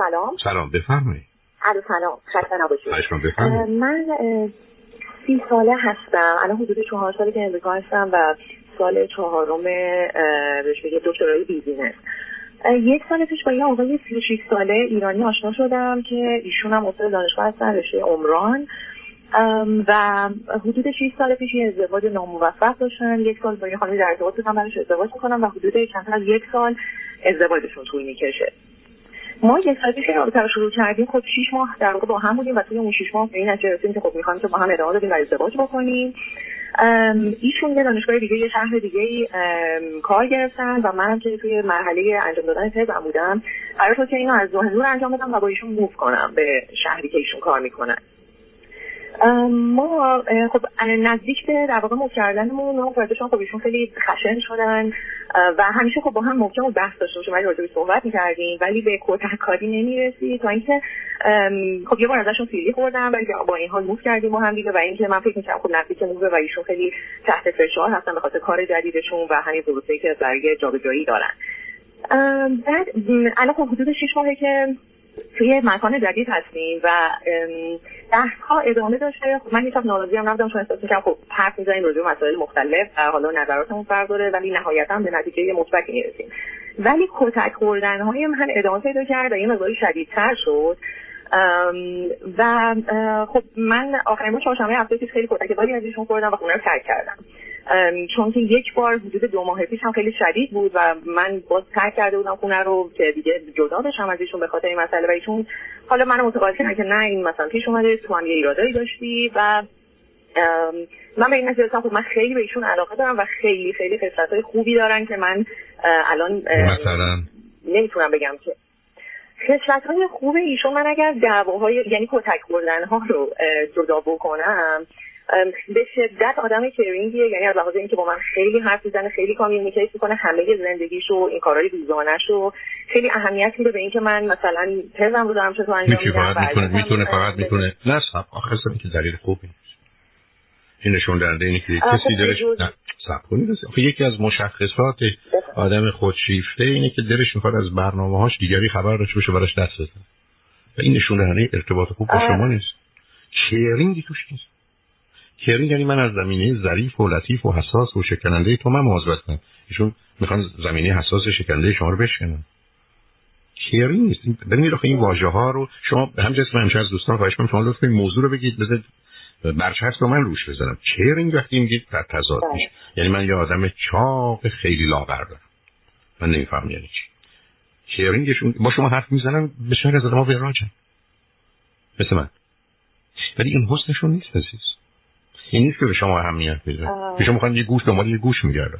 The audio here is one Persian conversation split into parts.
سلام. سلام بفرمایید. الو سلام. خسته نباشید. من سی ساله هستم. الان حدود چهار سالی که امریکا هستم و سال چهارم رشته دکترای بیزینس. یک سال پیش با یه آقای 36 ساله ایرانی آشنا شدم که ایشون هم استاد دانشگاه هستن رشته عمران. و حدود 6 سال پیش یه ازدواج ناموفق داشتن. یک سال با یه خانمی در ارتباط بودم برش ازدواج می‌کنم و حدود چند از یک سال ازدواجشون طول می‌کشه. ما یک سال پیش رابطه رو شروع کردیم. خب 6 ماه در واقع با هم بودیم و توی اون 6 ماه به این نتیجه رسیدیم که خب می‌خوایم که با هم ادامه بدیم و ازدواج بکنیم. ایشون یه دانشگاه دیگه یه شهر دیگه کار گرفتن و منم که توی مرحله انجام دادن تزم بودم. قرار شد که اینو از ظهر انجام بدم و با ایشون موو کنم به شهری که ایشون کار می‌کنن ما خب نزدیک به در واقع موف کردنمون ما شما خب ایشون خیلی خشن شدن و همیشه خب با هم محکم و بحث داشته باشیم ولی صحبت می‌کردیم ولی به کتک کاری نمی‌رسید تا اینکه خب یه بار ازشون فیلی خوردم ولی با این حال موف کردیم با هم دیگه و اینکه من فکر می‌کردم خب نزدیک موفه و ایشون خیلی تحت فشار هستن به خاطر کار جدیدشون و همین ظروفی که برای جابجایی دارن. بعد الان خب حدود 6 ماهه که توی مکان جدید هستیم و بحث ها ادامه داشته. خب من هیچ ناراضی هم نبودم. چون احساس می‌کنم خب حرف می‌زنیم راجع مسائل مختلف و حالا نظراتمون فرق داره ولی نهایتا به نتیجه مثبتی می‌رسیم. ولی کتک خوردن های من ادامه پیدا کرد و یه مقداری شدیدتر شد. و خب من آخرین ما چهارشنبه هفته پیش خیلی کتک باری از ایشون خوردم و خونه رو ترک کردم. چون که یک بار حدود دو ماه پیش هم خیلی شدید بود و من باز ترک کرده بودم خونه رو که دیگه جدا بشم از ایشون به خاطر این مسئله و ایشون حالا من متقاعد کردن که نه این مثلا پیش اومده تو هم یه ایرادایی داشتی و من به این نتیجه خب من خیلی به ایشون علاقه دارم و خیلی خیلی های خوبی دارن که من الان مثلا؟ نمی‌تونم بگم که خصلت های خوب ایشون من اگر دعواهای یعنی کتک بردن ها رو جدا بکنم به شدت آدم کرینگیه یعنی از لحاظ اینکه با من خیلی حرف می‌زنه خیلی کامیونیکیت می‌کنه همه زندگیشو این کارهای روزانه‌شو خیلی اهمیت میده به اینکه من مثلا تزم رو دارم چطور انجام میدم می‌تونه فقط می‌تونه. نه صح آخر که دلیل خوبی نیست. این نشون دهنده اینه که کسی دلش سب کنید آخه یکی از مشخصات آدم خودشیفته اینه که دلش می‌خواد از برنامه هاش دیگری خبر داشته باشه براش دست بزنه. و این نشون دهنده ارتباط خوب با شما نیست. کیرینگی توش نیست. کیرینگ یعنی من از زمینه ظریف و لطیف و حساس و شکننده تو من مواظبت کنم. ایشون می‌خوان زمینه حساس شکننده شما رو بشکنن. کیرینگ نیست. ببینید این واژه ها رو شما همجاست من از دوستان خواهش شما لطفا موضوع رو بگید بذارید برچسب رو من روش بزنم کیرینگ وقتی میگید در تضاد میشه. بله. یعنی من یه آدم چاق خیلی لاغر دارم. من نمیفهم یعنی چی. کیرینگشون با شما حرف می‌زنن بسیار از آدم وراجن مثل من. ولی این حسنشون نیست عزیز. این نیست که به شما اهمیت میده که شما می‌خواین یه گوش دنبال یه گوش میگرده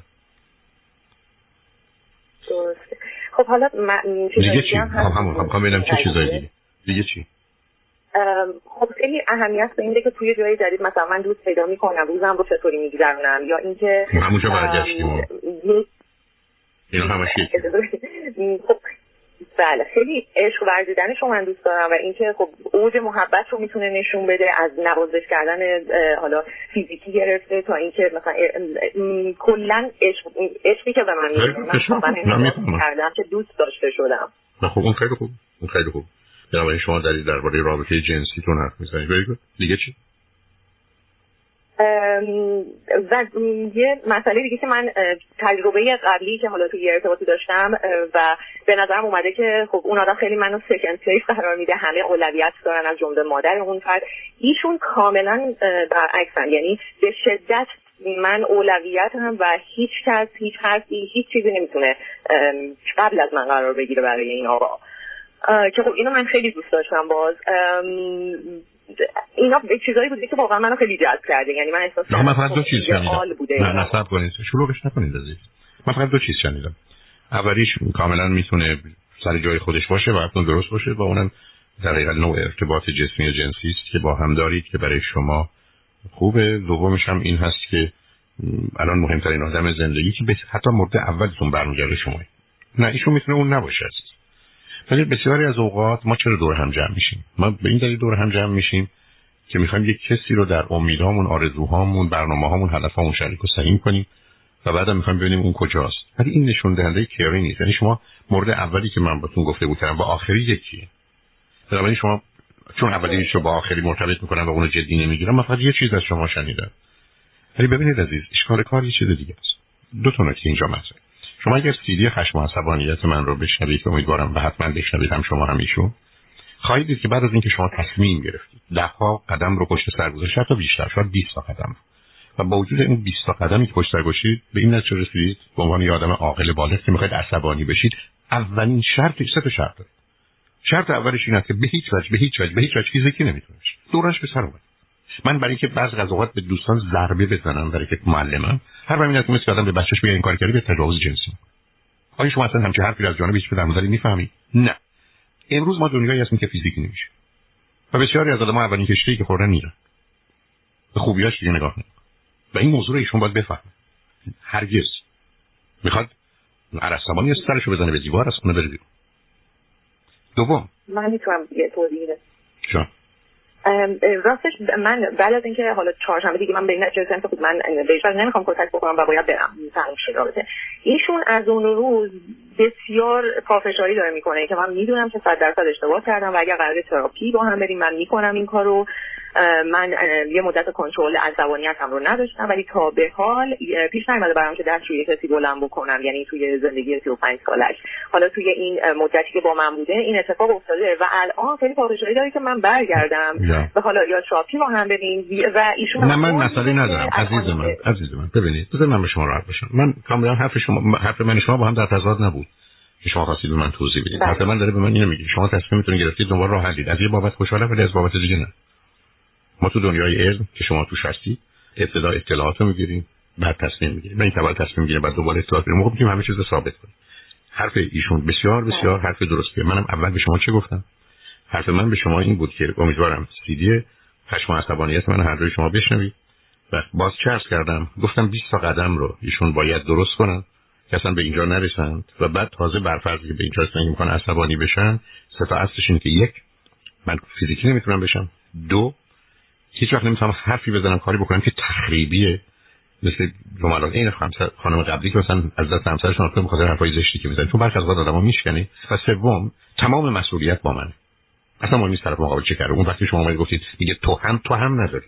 درسته. خب حالا من دیگه چی؟ خب همون خب ببینم چه چیزایی دیگه. دیگه چی؟ خب خیلی اهمیت به اینه که توی جای جدید مثلا من دوست پیدا می‌کنم روزم رو چطوری میگذرونم یا اینکه همونجا برگشتیم. اینو همش خب بله خیلی عشق ورزیدنش رو من دوست دارم و اینکه خب اوج محبت رو می‌تونه نشون بده از نوازش کردن حالا فیزیکی گرفته تا اینکه مثلا کلا عشق عشقی که به من کردم که دوست داشته شدم. خب اون خیلی خوب. اون خیلی خوب. بنابراین شما در درباره رابطه جنسیتون حرف می‌زنید. دیگه چی؟ و یه مسئله دیگه که من تجربه قبلی که حالا توی ارتباطی داشتم و به نظرم اومده که خب اون آدم خیلی منو سکند پلیس قرار میده همه اولویت دارن از جمله مادر اون فرد. ایشون کاملا برعکسن. یعنی به شدت من اولویتم و هیچ کس هیچ حرفی هیچ چیزی نمی‌تونه قبل از من قرار بگیره برای این آقا. که خب اینو من خیلی دوست داشتم باز. اینا چیزایی بوده که واقعا منو خیلی جذب کرده. یعنی من احساس من فقط دو چیز شنیدم. نه نصب کنید. شلوغش نکنید عزیز. من فقط دو چیز شنیدم. اولیش کاملا می‌تونه سر جای خودش باشه و اصلا درست باشه و اونم در حقیقت نوع ارتباط جسمی و جنسی است که با هم دارید که برای شما خوبه. دومش هم این هست که الان مهمترین آدم زندگی که حتی مورد اولتون برمیگرده شما نه ایشون می‌تونه اون نباشه عزیز. ولی بسیاری از اوقات ما چرا دور هم جمع میشیم؟ ما به این دلیل دور هم جمع میشیم که می‌خوایم یک کسی رو در امیدهامون آرزوهامون برنامه‌هامون هدفهامون شریک و سهیم کنیم و بعدم می‌خوایم ببینیم اون کجاست. ولی این نشون دهنده کیری نیست. یعنی شما مورد اولی که من بهتون گفته بودم با آخری یکی. بنابراین شما چون اولیش رو با آخری مرتبط می‌کنم و اونو جدی نمی‌گیرم من فقط یه چیز از شما شنیدم. ولی ببینید عزیز اشکال کار یه چیز دیگه است. دو تا نکته اینجا مثلا شما اگر سیدی خشم و عصبانیت من رو بشنوید که امیدوارم و حتما بشنوید هم شما همیشون خواهید دید که بعد از اینکه شما تصمیم گرفتید دهها قدم رو پشت سر گذاشت حتی بیشتر شاید 20 تا قدم. و با وجود این 20 تا قدمی که پشت سر گذاشتید به این نتیجه رسیدید به عنوان یه آدم عاقل بالغ که می‌خواید عصبانی بشید اولین شرط سه تا شرط داره شرط اولش این که به هیچ وجه به هیچ وجه به هیچ وجه فیزیکی نمی‌تونه دورش به سر اومد. من برای اینکه بعض از اوقات به دوستان ضربه بزنم برای که معلمم هر وقت میاد مثل آدم به بچه‌ش بگه این کار کردی به تجاوز جنسی. آیا شما اصلا همچین حرفی از جانب هیچ پدر مادری نه. امروز ما دنیایی هستیم که فیزیکی نمیشه. و بسیاری از آدم‌ها اولین کشتی که خوردن میرن. به خوبیاش دیگه نگاه نمی‌کنن و این موضوع رو ایشون باید بفهمه. هرگز. می‌خواد عرصبانی سرشو بزنه به دیوار از خونه بره بیرون. دوم. من می‌تونم یه توضیح راستش من بعد از اینکه حالا چهارشنبه دیگه من به این نتیجه رسیدم خب من بهش نمی‌خوام کتک بکنم و باید برم. تموم شد ایشون از اون روز بسیار پافشاری داره می‌کنه که من می‌دونم که صد درصد اشتباه کردم و اگر قرار تراپی با هم بریم من می‌کنم این کارو. من یه مدت کنترل عصبانیتم رو نداشتم ولی تا به حال پیش نیومده برام که دست روی کسی بلند بکنم یعنی توی زندگی 35 سالش. حالا توی این مدتی که با من بوده این اتفاق افتاده و الان خیلی پافشاری داره که من برگردم. و حالا یا تراپی با هم بریم و ایشون نه من مسئله ندارم. عزیز من عزیز من ببینید بذار من به شما راحت باشم. من کاملا حرف شما حرف من شما با هم در تضاد نبود که شما خواستید به من توضیح بدید. حرف من داره به من اینو میگه. شما تصمیمتون گرفتید دنبال راه حلید از یه بابت خوشحالم ولی از بابت دیگه نه. ما تو دنیای علم که شما توش هستی ابتدا اطلاعات رو می‌گیریم بعد تصمیم می‌گیریم. من این اول تصمیم می‌گیریم بعد دوباره اطلاعات می‌گیریم. موقع همه چیز رو ثابت کنیم. حرف ایشون بسیار بسیار بله. حرف درستیه منم اول به شما چه گفتم؟ حرف من به شما این بود که امیدوارم سیدی خشم و عصبانیت من هر دوی شما بشنوید. و باز چرس کردم؟ گفتم 20 تا قدم رو ایشون باید درست کنن. که اصلا به اینجا نرسند و بعد تازه برفرض که به اینجا رسیدن امکان عصبانی بشن سه تا اصلش اینه که یک من فیزیکی نمی‌تونم بشم. دو هیچ وقت نمی‌تونم حرفی بزنم کاری بکنم که تخریبیه. مثل جملات این خانم قبلی که مثلا از دست همسرشون افتاد بخاطر حرفای زشتی که می‌زنه. چون برخی از وقت آدم‌ها میشکنه. و سوم تمام مسئولیت با من اصلا مهم نیست طرف مقابل چه کرده اون وقتی شما گفتید دیگه تو هم تو هم نداری.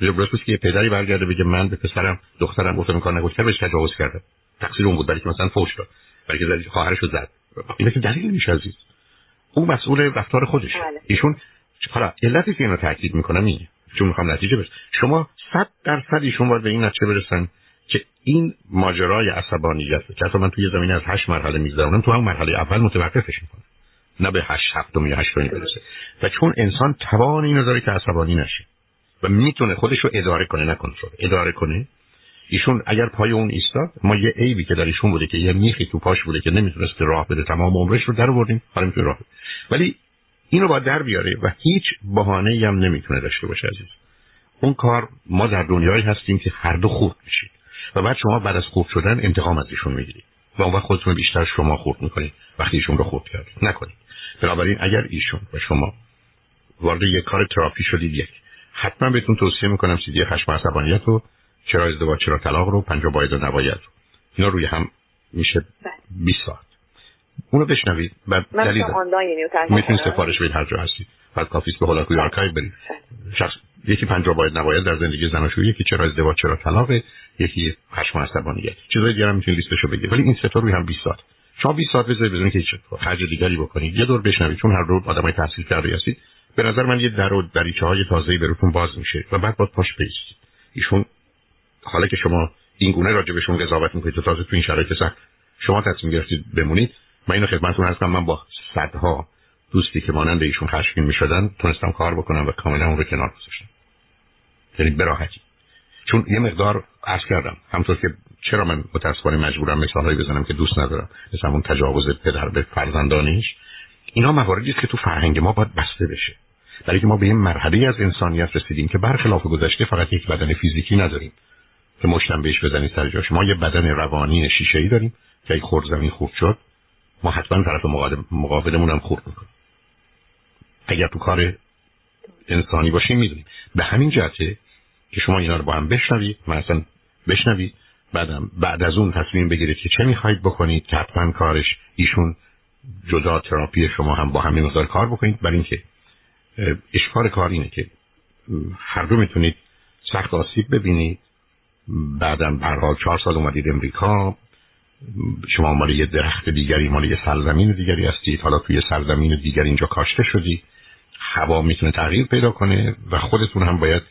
درست که یه پدری برگرده بگه من به پسرم دخترم گفتم کار نگفت بهش تجاوز کرده؟ تقصیر اون بود. برای که مثلا فوش داد. برای که زدی خواهرش رو زد. اینا که دلیل میشه عزیز. اون مسئول رفتار خودش بله. ایشون حالا علتی که اینو تاکید می‌کنم اینه. چون می‌خوام نتیجه برس شما صد درصد ایشون باید به این نتیجه برسن که این ماجرای عصبانیت که اصلا من توی زمین از هشت مرحله میگذرونم تو هم مرحله اول متوقفش می‌کنم نه به هشت هفتم یا هشتمی برسه. و چون انسان توان اینو داره که عصبانی نشه و می‌تونه خودش رو اداره کنه نه کنترل. اداره کنه. ایشون اگر پای اون ایستاد ما یه عیبی که در ایشون بوده که یه میخی تو پاش بوده که نمی‌تونست راه بده تمام عمرش رو در آوردیم. حالا می‌تونه راه بده. ولی اینو با در بیاره و هیچ بهانه هم نمی‌تونه داشته باشه عزیز. اون کار ما در دنیایی هستیم که هر دو خورد میشید و بعد شما بعد از خورد شدن انتقام از ایشون می‌گیرید و اون وقت خودتون بیشتر شما خورد می‌کنید. وقتی ایشون رو خورد کرد نکنید. بنابراین اگر ایشون و شما وارد یک کار تراپی شدید یک. حتما بهتون توصیه می‌کنم سیدی خشم عصبانیت رو چرا ازدواج چرا طلاق رو پنجا باید و نباید رو. اینا روی هم میشه 20 ساعت. اونو بشنوید. بعد دلیل می‌تونید سفارش بدید هر جا هستید. بعد کافیست به هولاکوی آرکایو برید. شخص یکی پنجا باید نباید در زندگی زناشویی یکی چرا ازدواج چرا طلاق یکی خشم عصبانیت. چیزای دیگه هم می‌تونید لیستشو بگیرید. ولی این سه روی هم 20 ساعت. شما 20 ساعت بذارید بدون که خرج دیگری بکنید. یه دور بشنوید چون هر دو آدمای تحصیل کرده هستید. به نظر من یه در و دریچه های تازه‌ای براتون باز میشه و بعد باید پاش بیستید ایشون حالا که شما این گونه راجع بهشون قضاوت می‌کنید تو تازه تو این شرایط سخت شما تصمیم گرفتید بمونید من اینو خدمتتون هستم. من با صدها دوستی که مانند ایشون خشمگین می‌شدن تونستم کار بکنم و کاملا اون رو کنار گذاشتم. یعنی براحتی چون یه مقدار عرض کردم همطور که چرا من متاسفانه مجبورم مثالهایی بزنم که دوست ندارم مثل همون تجاوز پدر به فرزندانیش اینا مواردی است که تو فرهنگ ما باید بسته بشه. برای که ما به این مرحله از انسانیت رسیدیم که برخلاف گذشته فقط یک بدن فیزیکی نداریم. که مشتم بهش بزنید سر جاش. ما یه بدن روانی شیشه ای داریم که خورد زمین خوب شد ما حتما طرف مقابلمون هم خورد می‌کنیم. اگر تو کار انسانی باشیم می‌دونیم. به همین جهته که شما اینا رو با هم بشنوید مثلا بشنوید بعدم بعد از اون تصمیم بگیرید که چه می‌خواید بکنید که حتما کارش ایشون جدا تراپی شما هم با همین مقدار کار بکنید. برای اینکه اشکار کار اینه که هر دو می‌تونید سخت آسیب ببینید. بعدم برها چهار سال اومدید امریکا شما مال یه درخت دیگری مال یه سرزمین دیگری هستید حالا توی سرزمین دیگری اینجا کاشته شدی. هوا می‌تونه تغییر پیدا کنه و خودتون هم باید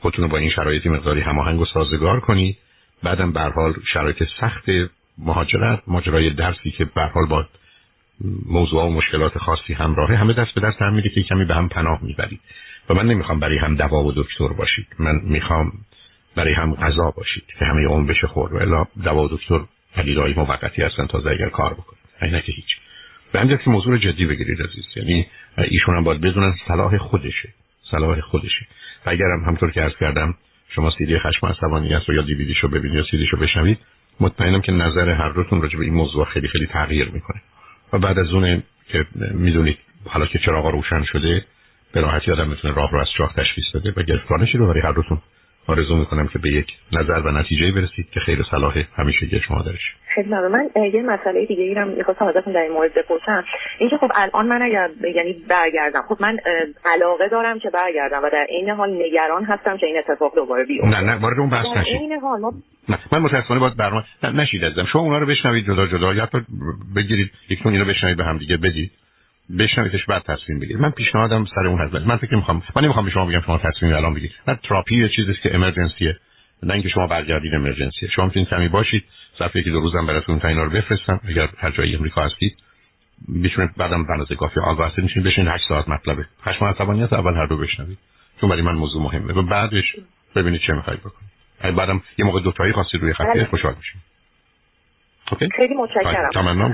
خودتون رو با این شرایطی مقداری هماهنگ و سازگار کنید بعدم به حال شرایط سخت مهاجرت ماجرای درسی که به حال با موضوع و مشکلات خاصی همراهه همه دست به دست هم میده که کمی به هم پناه می‌برید. و من نمی‌خوام برای هم دوا و دکتر باشید. من می‌خوام برای هم غذا باشید که همه اون بشه خورد. و الا دوا و دکتر پدیدهای موقتی هستن تا اگر کار بکنید اینه که هیچ. به همجاست که موضوع جدی بگیرید عزیز. یعنی ایشون هم باید بدونن صلاح خودشه. صلاح خودشه. و اگرم همطور که عرض کردم شما سیدی خشم عصبانی است و یا دیویدیشو ببینید یا سیدیشو بشنوید مطمئنم که نظر هر دوتون راجع به این موضوع خیلی خیلی تغییر می‌کنه. و بعد از اون که می‌دونید حالا که چراغ روشن شده به راحتی آدم می‌تونه راه رو از چاه تشخیص بده و گرفتار نشید و برای هر دوتون آرزو می‌کنم که به یک نظر و نتیجه برسید که خیر صلاح همیشه شما درش خیلی من یه مسئله دیگه ای رو می‌خواستم ازتون در این مورد بپرسم. اینکه خب الان من اگر یعنی برگردم. خب من علاقه دارم که برگردم و در این حال نگران هستم که این اتفاق دوباره بیفته. نه نه وارد اون بحث نشید. این حال ما... نه من متاسفانه باید برنامه نشید ازم شما اونا رو بشنوید جدا جدا. یا بگیرید یکتون اینو بشنوید به هم دیگه بدید. بشنویدش بعد تصمیم بگیرید. من پیشنهادم سر اون هست. من فکر می‌خوام من نمی‌خوام به شما بگم شما تصمیم الان بگیرید. نه تراپی یه چیزی که امرجنسیه نه اینکه شما برگردید امرجنسیه شما می‌تونید کمی باشید. صرف یکی دو روزم براتون اینا رو بفرستم. اگر هر جای امریکا هستید. می‌تونید بعدم بنازه کافی آگاه هستید میشین بشین 8 ساعت مطلبه خشم عصبانیت اول هر دو بشنوید. چون برای من موضوع مهمه. و بعدش ببینید چه می‌خواید بکنید. بعدم یه موقع دو تایی خاصی روی خط خوشحال میشیم. اوکی؟ خیلی متشکرم. تمام